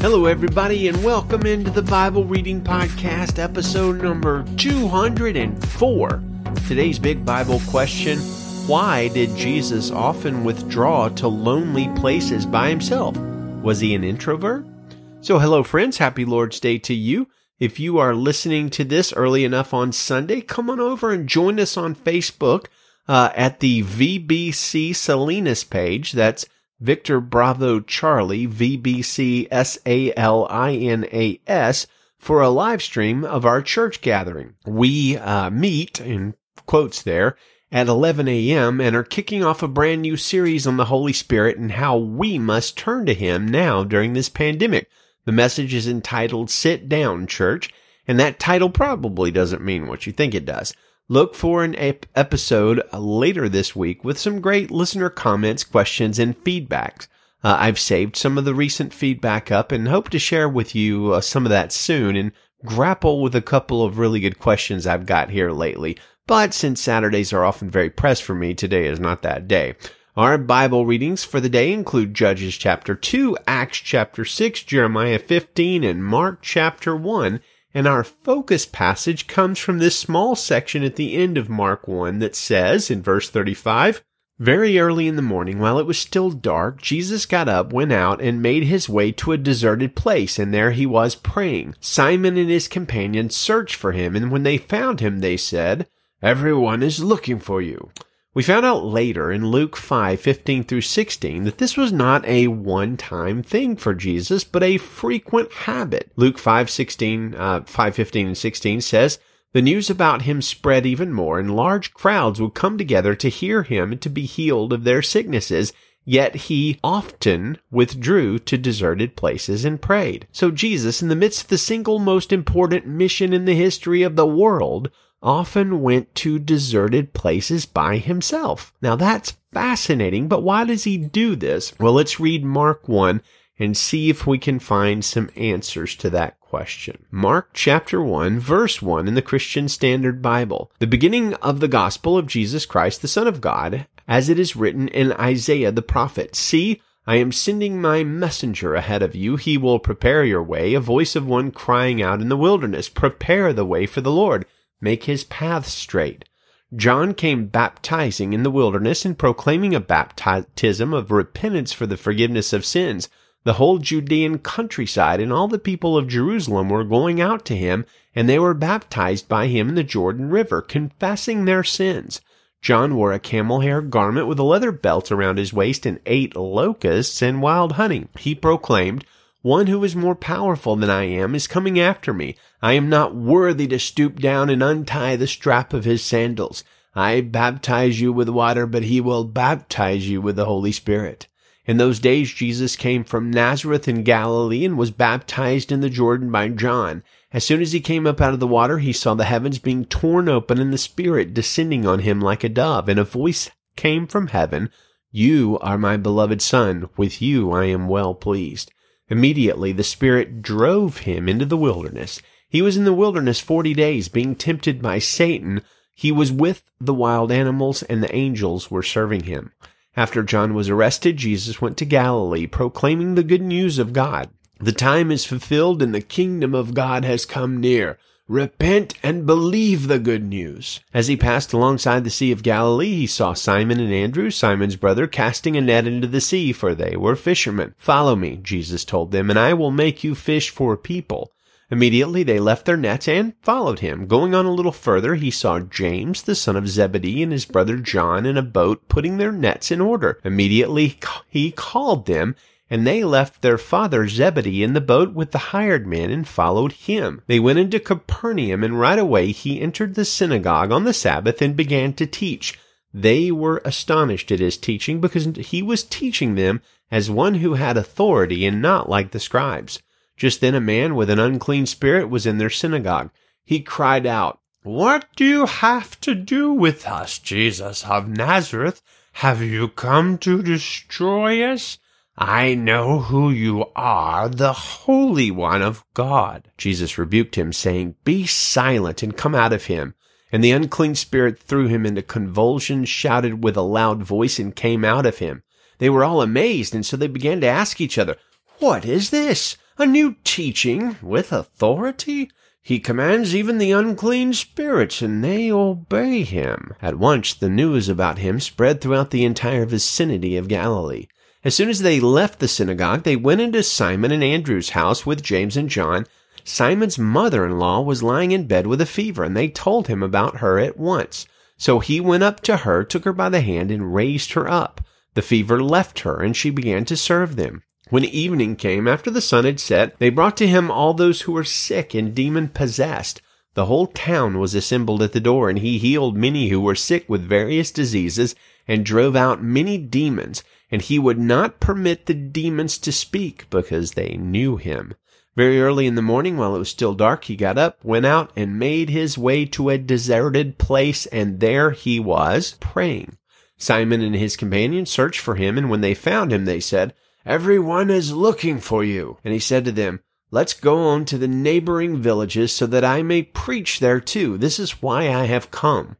Hello, everybody, and welcome into the Bible Reading Podcast, episode number 204. Today's big Bible question Why did Jesus often withdraw to lonely places by himself? Was he an introvert? So, hello, friends. Happy Lord's Day to you. If you are listening to this early enough on Sunday, come on over and join us on Facebook uh, at the VBC Salinas page. That's Victor Bravo Charlie, VBC S A L I N A S, for a live stream of our church gathering. We uh, meet, in quotes there, at 11 a.m. and are kicking off a brand new series on the Holy Spirit and how we must turn to Him now during this pandemic. The message is entitled Sit Down Church, and that title probably doesn't mean what you think it does. Look for an ep- episode later this week with some great listener comments, questions, and feedbacks. Uh, I've saved some of the recent feedback up and hope to share with you uh, some of that soon and grapple with a couple of really good questions I've got here lately. But since Saturdays are often very pressed for me, today is not that day. Our Bible readings for the day include Judges chapter 2, Acts chapter 6, Jeremiah 15, and Mark chapter 1. And our focus passage comes from this small section at the end of Mark 1 that says in verse 35, Very early in the morning, while it was still dark, Jesus got up, went out, and made his way to a deserted place, and there he was praying. Simon and his companions searched for him, and when they found him, they said, Everyone is looking for you. We found out later in Luke 5, 15 through 16 that this was not a one-time thing for Jesus, but a frequent habit. Luke 5, 16, uh, 5, 15 and 16 says, the news about him spread even more, and large crowds would come together to hear him and to be healed of their sicknesses. Yet he often withdrew to deserted places and prayed. So Jesus, in the midst of the single most important mission in the history of the world, often went to deserted places by himself. Now that's fascinating, but why does he do this? Well, let's read Mark 1 and see if we can find some answers to that question. Mark chapter 1 verse 1 in the Christian Standard Bible. The beginning of the gospel of Jesus Christ, the Son of God, as it is written in Isaiah the prophet. See, I am sending my messenger ahead of you. He will prepare your way, a voice of one crying out in the wilderness, prepare the way for the Lord make his path straight. John came baptizing in the wilderness and proclaiming a baptism of repentance for the forgiveness of sins. The whole Judean countryside and all the people of Jerusalem were going out to him, and they were baptized by him in the Jordan River, confessing their sins. John wore a camel hair garment with a leather belt around his waist and ate locusts and wild honey. He proclaimed, one who is more powerful than I am is coming after me. I am not worthy to stoop down and untie the strap of his sandals. I baptize you with water, but he will baptize you with the Holy Spirit. In those days, Jesus came from Nazareth in Galilee and was baptized in the Jordan by John. As soon as he came up out of the water, he saw the heavens being torn open and the Spirit descending on him like a dove, and a voice came from heaven, You are my beloved Son, with you I am well pleased. Immediately the Spirit drove him into the wilderness. He was in the wilderness forty days, being tempted by Satan. He was with the wild animals, and the angels were serving him. After John was arrested, Jesus went to Galilee, proclaiming the good news of God. The time is fulfilled, and the kingdom of God has come near. Repent and believe the good news. As he passed alongside the Sea of Galilee, he saw Simon and Andrew, Simon's brother, casting a net into the sea, for they were fishermen. Follow me, Jesus told them, and I will make you fish for people. Immediately they left their nets and followed him. Going on a little further, he saw James, the son of Zebedee, and his brother John in a boat putting their nets in order. Immediately he called them, and they left their father Zebedee in the boat with the hired men and followed him. They went into Capernaum, and right away he entered the synagogue on the Sabbath and began to teach. They were astonished at his teaching because he was teaching them as one who had authority and not like the scribes. Just then a man with an unclean spirit was in their synagogue. He cried out, What do you have to do with us, Jesus of Nazareth? Have you come to destroy us? I know who you are, the Holy One of God. Jesus rebuked him, saying, Be silent and come out of him. And the unclean spirit threw him into convulsions, shouted with a loud voice, and came out of him. They were all amazed, and so they began to ask each other, What is this? A new teaching with authority? He commands even the unclean spirits, and they obey him. At once the news about him spread throughout the entire vicinity of Galilee. As soon as they left the synagogue, they went into Simon and Andrew's house with James and John. Simon's mother-in-law was lying in bed with a fever, and they told him about her at once. So he went up to her, took her by the hand, and raised her up. The fever left her, and she began to serve them. When evening came, after the sun had set, they brought to him all those who were sick and demon possessed. The whole town was assembled at the door, and he healed many who were sick with various diseases, and drove out many demons, and he would not permit the demons to speak, because they knew him. Very early in the morning, while it was still dark, he got up, went out, and made his way to a deserted place, and there he was, praying. Simon and his companions searched for him, and when they found him, they said, Everyone is looking for you. And he said to them, Let's go on to the neighboring villages so that I may preach there too. This is why I have come.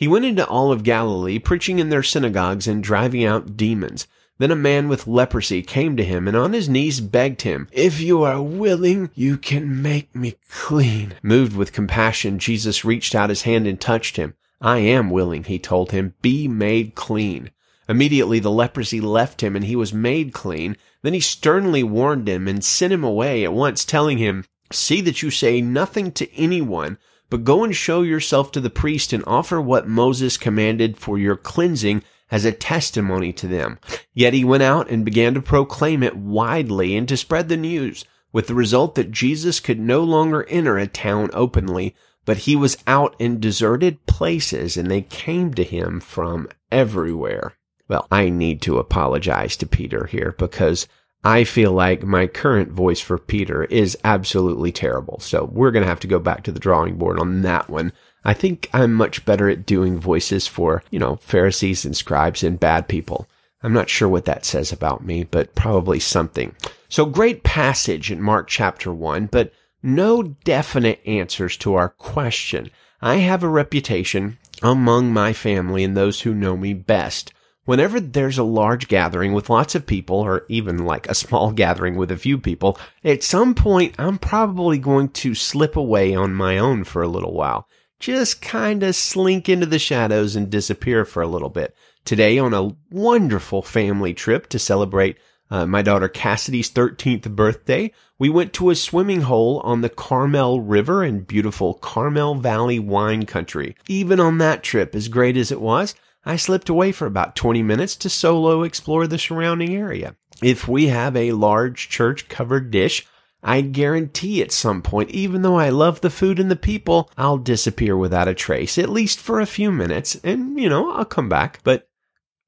He went into all of Galilee, preaching in their synagogues and driving out demons. Then a man with leprosy came to him and on his knees begged him, If you are willing, you can make me clean. Moved with compassion, Jesus reached out his hand and touched him. I am willing, he told him. Be made clean. Immediately the leprosy left him and he was made clean. Then he sternly warned him and sent him away at once, telling him, See that you say nothing to anyone, but go and show yourself to the priest and offer what Moses commanded for your cleansing as a testimony to them. Yet he went out and began to proclaim it widely and to spread the news, with the result that Jesus could no longer enter a town openly, but he was out in deserted places and they came to him from everywhere. Well, I need to apologize to Peter here because I feel like my current voice for Peter is absolutely terrible. So we're going to have to go back to the drawing board on that one. I think I'm much better at doing voices for, you know, Pharisees and scribes and bad people. I'm not sure what that says about me, but probably something. So great passage in Mark chapter 1, but no definite answers to our question. I have a reputation among my family and those who know me best whenever there's a large gathering with lots of people, or even like a small gathering with a few people, at some point I'm probably going to slip away on my own for a little while. Just kind of slink into the shadows and disappear for a little bit. Today, on a wonderful family trip to celebrate uh, my daughter Cassidy's 13th birthday, we went to a swimming hole on the Carmel River in beautiful Carmel Valley wine country. Even on that trip, as great as it was, I slipped away for about 20 minutes to solo explore the surrounding area. If we have a large church covered dish, I guarantee at some point, even though I love the food and the people, I'll disappear without a trace, at least for a few minutes, and, you know, I'll come back. But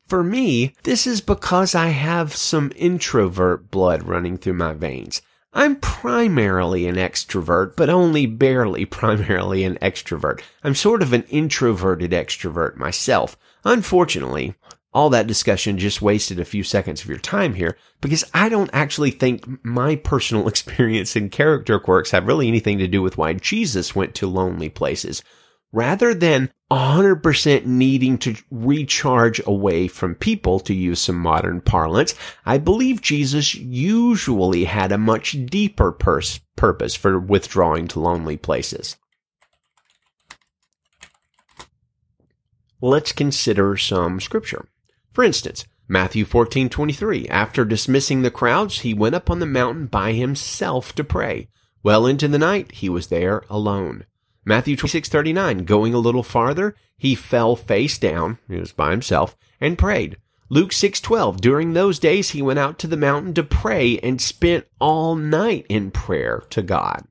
for me, this is because I have some introvert blood running through my veins. I'm primarily an extrovert, but only barely primarily an extrovert. I'm sort of an introverted extrovert myself. Unfortunately, all that discussion just wasted a few seconds of your time here because I don't actually think my personal experience and character quirks have really anything to do with why Jesus went to lonely places. Rather than 100% needing to recharge away from people, to use some modern parlance, I believe Jesus usually had a much deeper pers- purpose for withdrawing to lonely places. Let's consider some scripture. For instance, Matthew 14:23 After dismissing the crowds, he went up on the mountain by himself to pray. Well into the night, he was there alone. Matthew 26:39 Going a little farther, he fell face down, he was by himself, and prayed. Luke 6:12 During those days he went out to the mountain to pray and spent all night in prayer to God.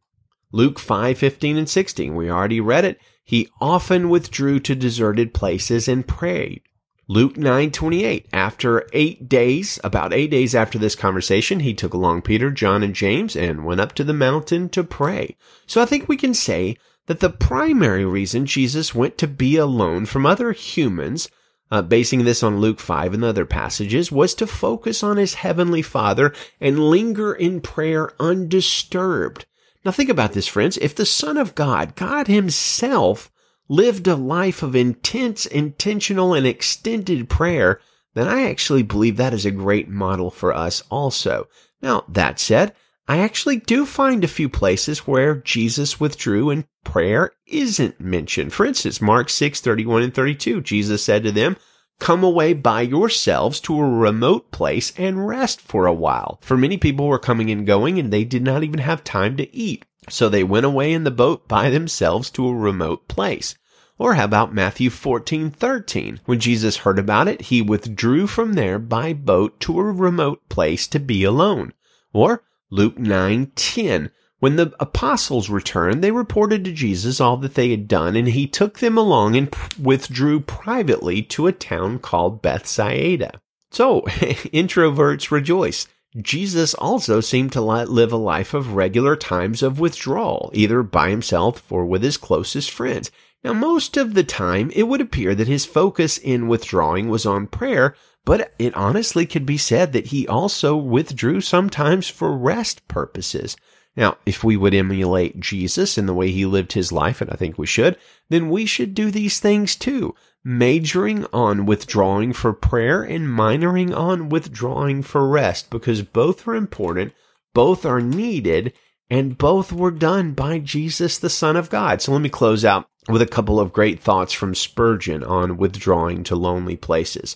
Luke 5:15 and 16 we already read it. He often withdrew to deserted places and prayed. Luke 9:28 After 8 days, about 8 days after this conversation, he took along Peter, John and James and went up to the mountain to pray. So I think we can say that the primary reason Jesus went to be alone from other humans, uh, basing this on Luke 5 and other passages, was to focus on his heavenly Father and linger in prayer undisturbed. Now think about this, friends. If the Son of God, God himself, lived a life of intense, intentional, and extended prayer, then I actually believe that is a great model for us also. Now, that said, I actually do find a few places where Jesus withdrew and prayer isn't mentioned. For instance, Mark 6, 31 and 32, Jesus said to them, Come away by yourselves to a remote place and rest for a while. For many people were coming and going and they did not even have time to eat. So they went away in the boat by themselves to a remote place. Or how about Matthew 14, 13? When Jesus heard about it, he withdrew from there by boat to a remote place to be alone. Or Luke 9, 10. When the apostles returned, they reported to Jesus all that they had done, and he took them along and withdrew privately to a town called Bethsaida. So, introverts rejoice. Jesus also seemed to live a life of regular times of withdrawal, either by himself or with his closest friends. Now, most of the time, it would appear that his focus in withdrawing was on prayer, but it honestly could be said that he also withdrew sometimes for rest purposes. Now, if we would emulate Jesus in the way he lived his life, and I think we should, then we should do these things too, majoring on withdrawing for prayer and minoring on withdrawing for rest, because both are important, both are needed, and both were done by Jesus, the Son of God. So let me close out with a couple of great thoughts from Spurgeon on withdrawing to lonely places.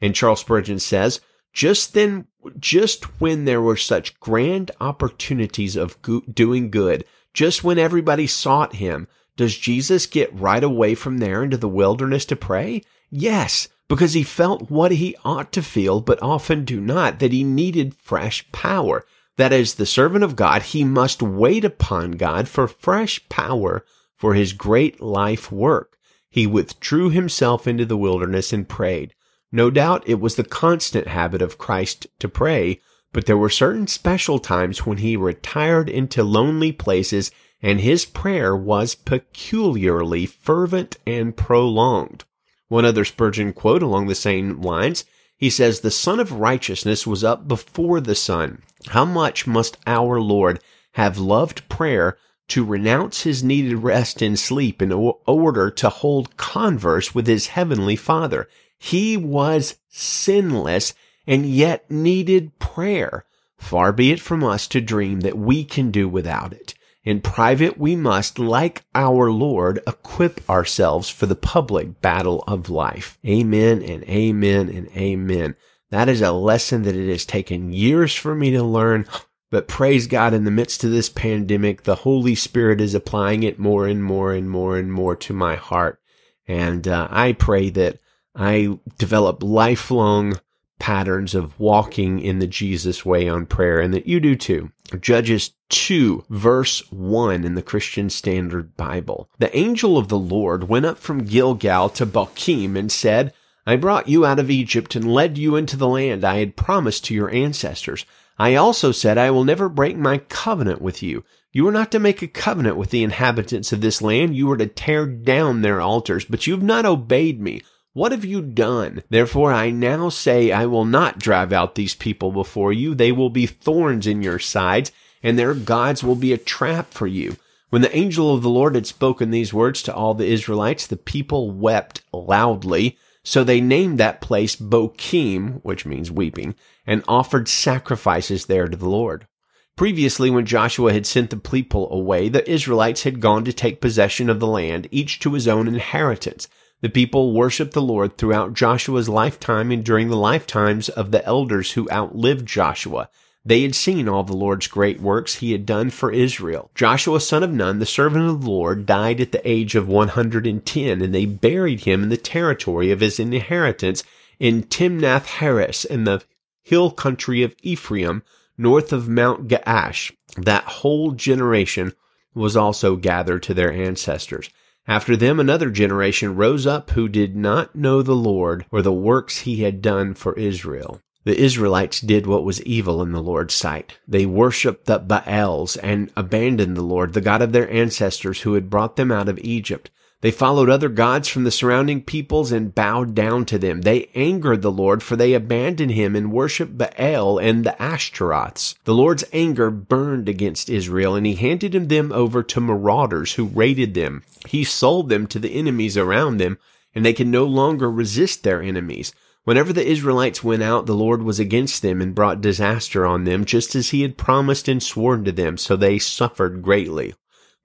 And Charles Spurgeon says, just then, just when there were such grand opportunities of go- doing good, just when everybody sought him, does Jesus get right away from there into the wilderness to pray? Yes, because he felt what he ought to feel, but often do not, that he needed fresh power. That as the servant of God, he must wait upon God for fresh power for his great life work. He withdrew himself into the wilderness and prayed. No doubt it was the constant habit of Christ to pray, but there were certain special times when he retired into lonely places and his prayer was peculiarly fervent and prolonged. One other Spurgeon quote along the same lines, he says, The Sun of Righteousness was up before the sun. How much must our Lord have loved prayer to renounce his needed rest and sleep in order to hold converse with his heavenly Father? He was sinless and yet needed prayer. Far be it from us to dream that we can do without it. In private, we must, like our Lord, equip ourselves for the public battle of life. Amen and amen and amen. That is a lesson that it has taken years for me to learn, but praise God in the midst of this pandemic, the Holy Spirit is applying it more and more and more and more to my heart. And uh, I pray that I develop lifelong patterns of walking in the Jesus way on prayer and that you do too. Judges 2 verse 1 in the Christian Standard Bible. The angel of the Lord went up from Gilgal to Bochim and said, I brought you out of Egypt and led you into the land I had promised to your ancestors. I also said, I will never break my covenant with you. You are not to make a covenant with the inhabitants of this land. You are to tear down their altars, but you have not obeyed me. What have you done? Therefore I now say I will not drive out these people before you. They will be thorns in your sides, and their gods will be a trap for you. When the angel of the Lord had spoken these words to all the Israelites, the people wept loudly. So they named that place Bochim, which means weeping, and offered sacrifices there to the Lord. Previously, when Joshua had sent the people away, the Israelites had gone to take possession of the land, each to his own inheritance. The people worshiped the Lord throughout Joshua's lifetime and during the lifetimes of the elders who outlived Joshua. They had seen all the Lord's great works he had done for Israel. Joshua, son of Nun, the servant of the Lord, died at the age of 110, and they buried him in the territory of his inheritance in Timnath Heres in the hill country of Ephraim, north of Mount Gaash. That whole generation was also gathered to their ancestors. After them, another generation rose up who did not know the Lord or the works he had done for Israel. The Israelites did what was evil in the Lord's sight. They worshipped the Baals and abandoned the Lord, the God of their ancestors who had brought them out of Egypt. They followed other gods from the surrounding peoples and bowed down to them. They angered the Lord, for they abandoned him and worshipped Baal and the Ashtaroths. The Lord's anger burned against Israel, and he handed them over to marauders who raided them. He sold them to the enemies around them, and they could no longer resist their enemies. Whenever the Israelites went out, the Lord was against them and brought disaster on them, just as he had promised and sworn to them, so they suffered greatly.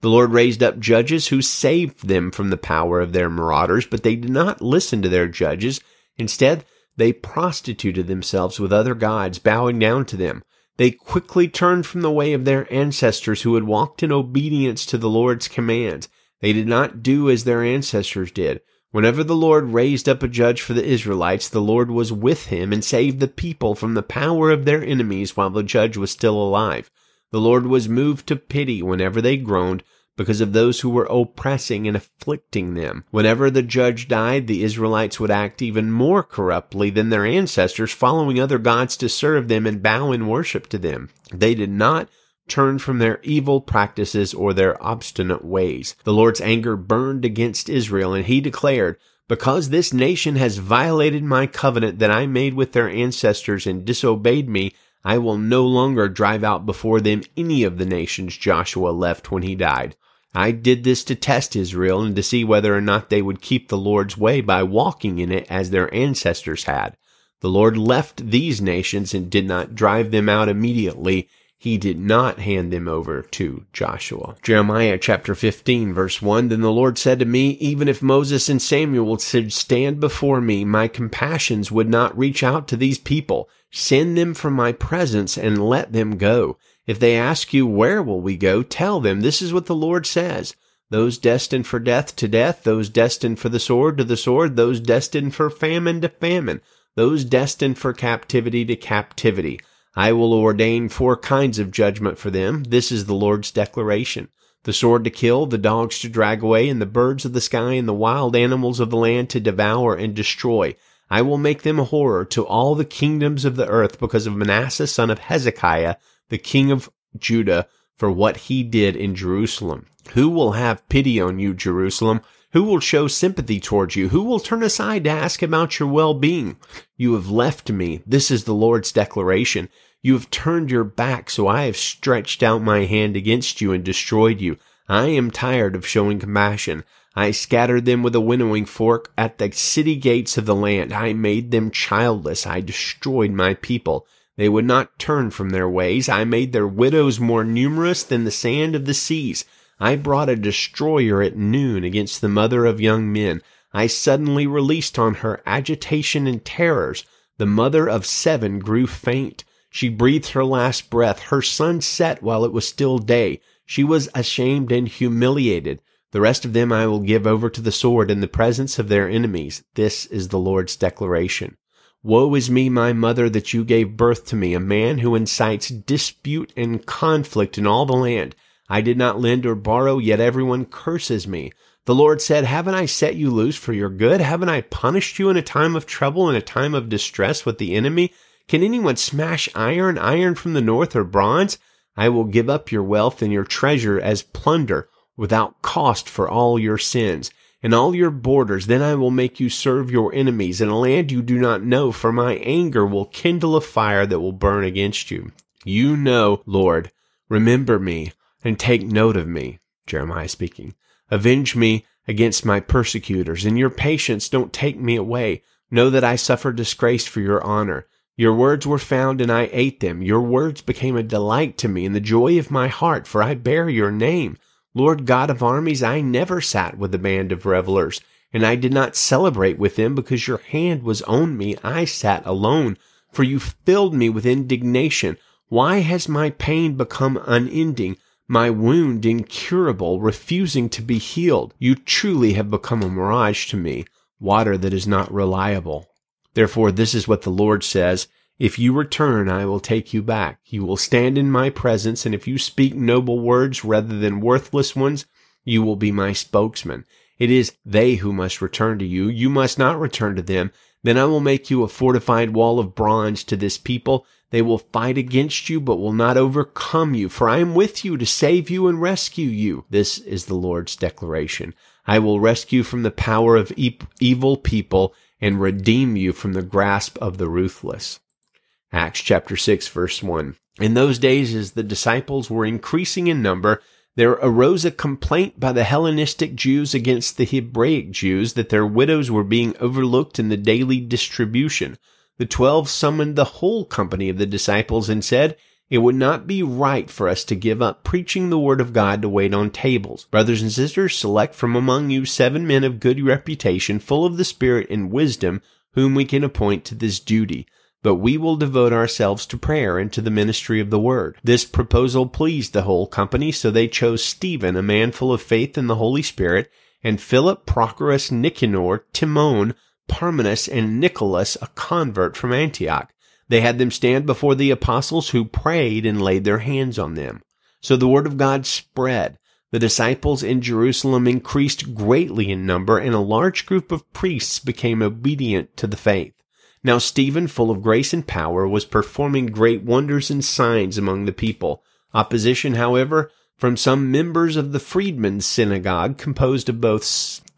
The Lord raised up judges who saved them from the power of their marauders, but they did not listen to their judges. Instead, they prostituted themselves with other gods, bowing down to them. They quickly turned from the way of their ancestors who had walked in obedience to the Lord's commands. They did not do as their ancestors did. Whenever the Lord raised up a judge for the Israelites, the Lord was with him and saved the people from the power of their enemies while the judge was still alive. The Lord was moved to pity whenever they groaned because of those who were oppressing and afflicting them. Whenever the judge died, the Israelites would act even more corruptly than their ancestors, following other gods to serve them and bow in worship to them. They did not turn from their evil practices or their obstinate ways. The Lord's anger burned against Israel, and he declared, Because this nation has violated my covenant that I made with their ancestors and disobeyed me, I will no longer drive out before them any of the nations Joshua left when he died. I did this to test Israel and to see whether or not they would keep the Lord's way by walking in it as their ancestors had. The Lord left these nations and did not drive them out immediately he did not hand them over to Joshua. Jeremiah chapter 15 verse 1, Then the Lord said to me, Even if Moses and Samuel should stand before me, my compassions would not reach out to these people. Send them from my presence and let them go. If they ask you, Where will we go? Tell them, This is what the Lord says. Those destined for death to death, those destined for the sword to the sword, those destined for famine to famine, those destined for captivity to captivity. I will ordain four kinds of judgment for them. This is the Lord's declaration. The sword to kill, the dogs to drag away, and the birds of the sky and the wild animals of the land to devour and destroy. I will make them a horror to all the kingdoms of the earth because of Manasseh son of Hezekiah, the king of Judah, for what he did in Jerusalem. Who will have pity on you, Jerusalem? Who will show sympathy towards you? Who will turn aside to ask about your well-being? You have left me. This is the Lord's declaration. You have turned your back, so I have stretched out my hand against you and destroyed you. I am tired of showing compassion. I scattered them with a winnowing fork at the city gates of the land. I made them childless. I destroyed my people. They would not turn from their ways. I made their widows more numerous than the sand of the seas. I brought a destroyer at noon against the mother of young men. I suddenly released on her agitation and terrors. The mother of seven grew faint. She breathed her last breath. Her sun set while it was still day. She was ashamed and humiliated. The rest of them I will give over to the sword in the presence of their enemies. This is the Lord's declaration. Woe is me, my mother, that you gave birth to me, a man who incites dispute and conflict in all the land. I did not lend or borrow, yet everyone curses me. The Lord said, Haven't I set you loose for your good? Haven't I punished you in a time of trouble, in a time of distress with the enemy? Can anyone smash iron, iron from the north or bronze? I will give up your wealth and your treasure as plunder without cost for all your sins and all your borders. Then I will make you serve your enemies in a land you do not know, for my anger will kindle a fire that will burn against you. You know, Lord, remember me and take note of me. Jeremiah speaking. Avenge me against my persecutors. In your patience, don't take me away. Know that I suffer disgrace for your honor. Your words were found and I ate them. Your words became a delight to me and the joy of my heart, for I bear your name. Lord God of armies, I never sat with a band of revelers, and I did not celebrate with them because your hand was on me. I sat alone, for you filled me with indignation. Why has my pain become unending? my wound incurable, refusing to be healed. You truly have become a mirage to me, water that is not reliable. Therefore, this is what the Lord says. If you return, I will take you back. You will stand in my presence, and if you speak noble words rather than worthless ones, you will be my spokesman. It is they who must return to you. You must not return to them. Then I will make you a fortified wall of bronze to this people they will fight against you, but will not overcome you, for I am with you to save you and rescue you. This is the Lord's declaration. I will rescue from the power of e- evil people and redeem you from the grasp of the ruthless. Acts chapter 6 verse 1. In those days, as the disciples were increasing in number, there arose a complaint by the Hellenistic Jews against the Hebraic Jews that their widows were being overlooked in the daily distribution. The twelve summoned the whole company of the disciples and said, it would not be right for us to give up preaching the word of God to wait on tables. Brothers and sisters, select from among you seven men of good reputation, full of the Spirit and wisdom, whom we can appoint to this duty. But we will devote ourselves to prayer and to the ministry of the word. This proposal pleased the whole company, so they chose Stephen, a man full of faith in the Holy Spirit, and Philip, Prochorus, Nicanor, Timon, Parmenas, and Nicholas, a convert from Antioch. They had them stand before the apostles who prayed and laid their hands on them. So the word of God spread. The disciples in Jerusalem increased greatly in number, and a large group of priests became obedient to the faith. Now Stephen, full of grace and power, was performing great wonders and signs among the people. Opposition, however, from some members of the freedmen's synagogue, composed of both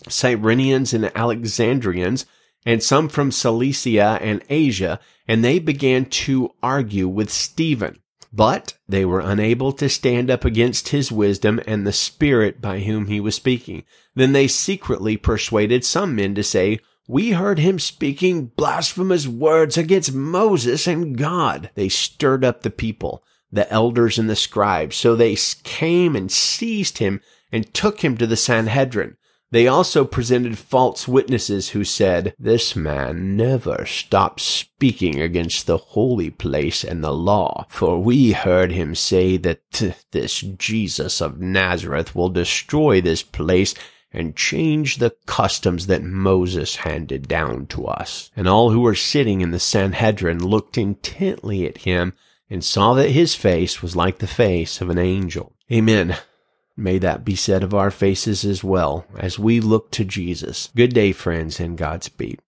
Cyrenians and Alexandrians, and some from Cilicia and Asia, and they began to argue with Stephen. But they were unable to stand up against his wisdom and the spirit by whom he was speaking. Then they secretly persuaded some men to say, we heard him speaking blasphemous words against Moses and God. They stirred up the people, the elders and the scribes. So they came and seized him and took him to the Sanhedrin. They also presented false witnesses who said, This man never stopped speaking against the holy place and the law, for we heard him say that this Jesus of Nazareth will destroy this place and change the customs that Moses handed down to us. And all who were sitting in the Sanhedrin looked intently at him and saw that his face was like the face of an angel. Amen. May that be said of our faces as well as we look to Jesus. Good day, friends, and Godspeed.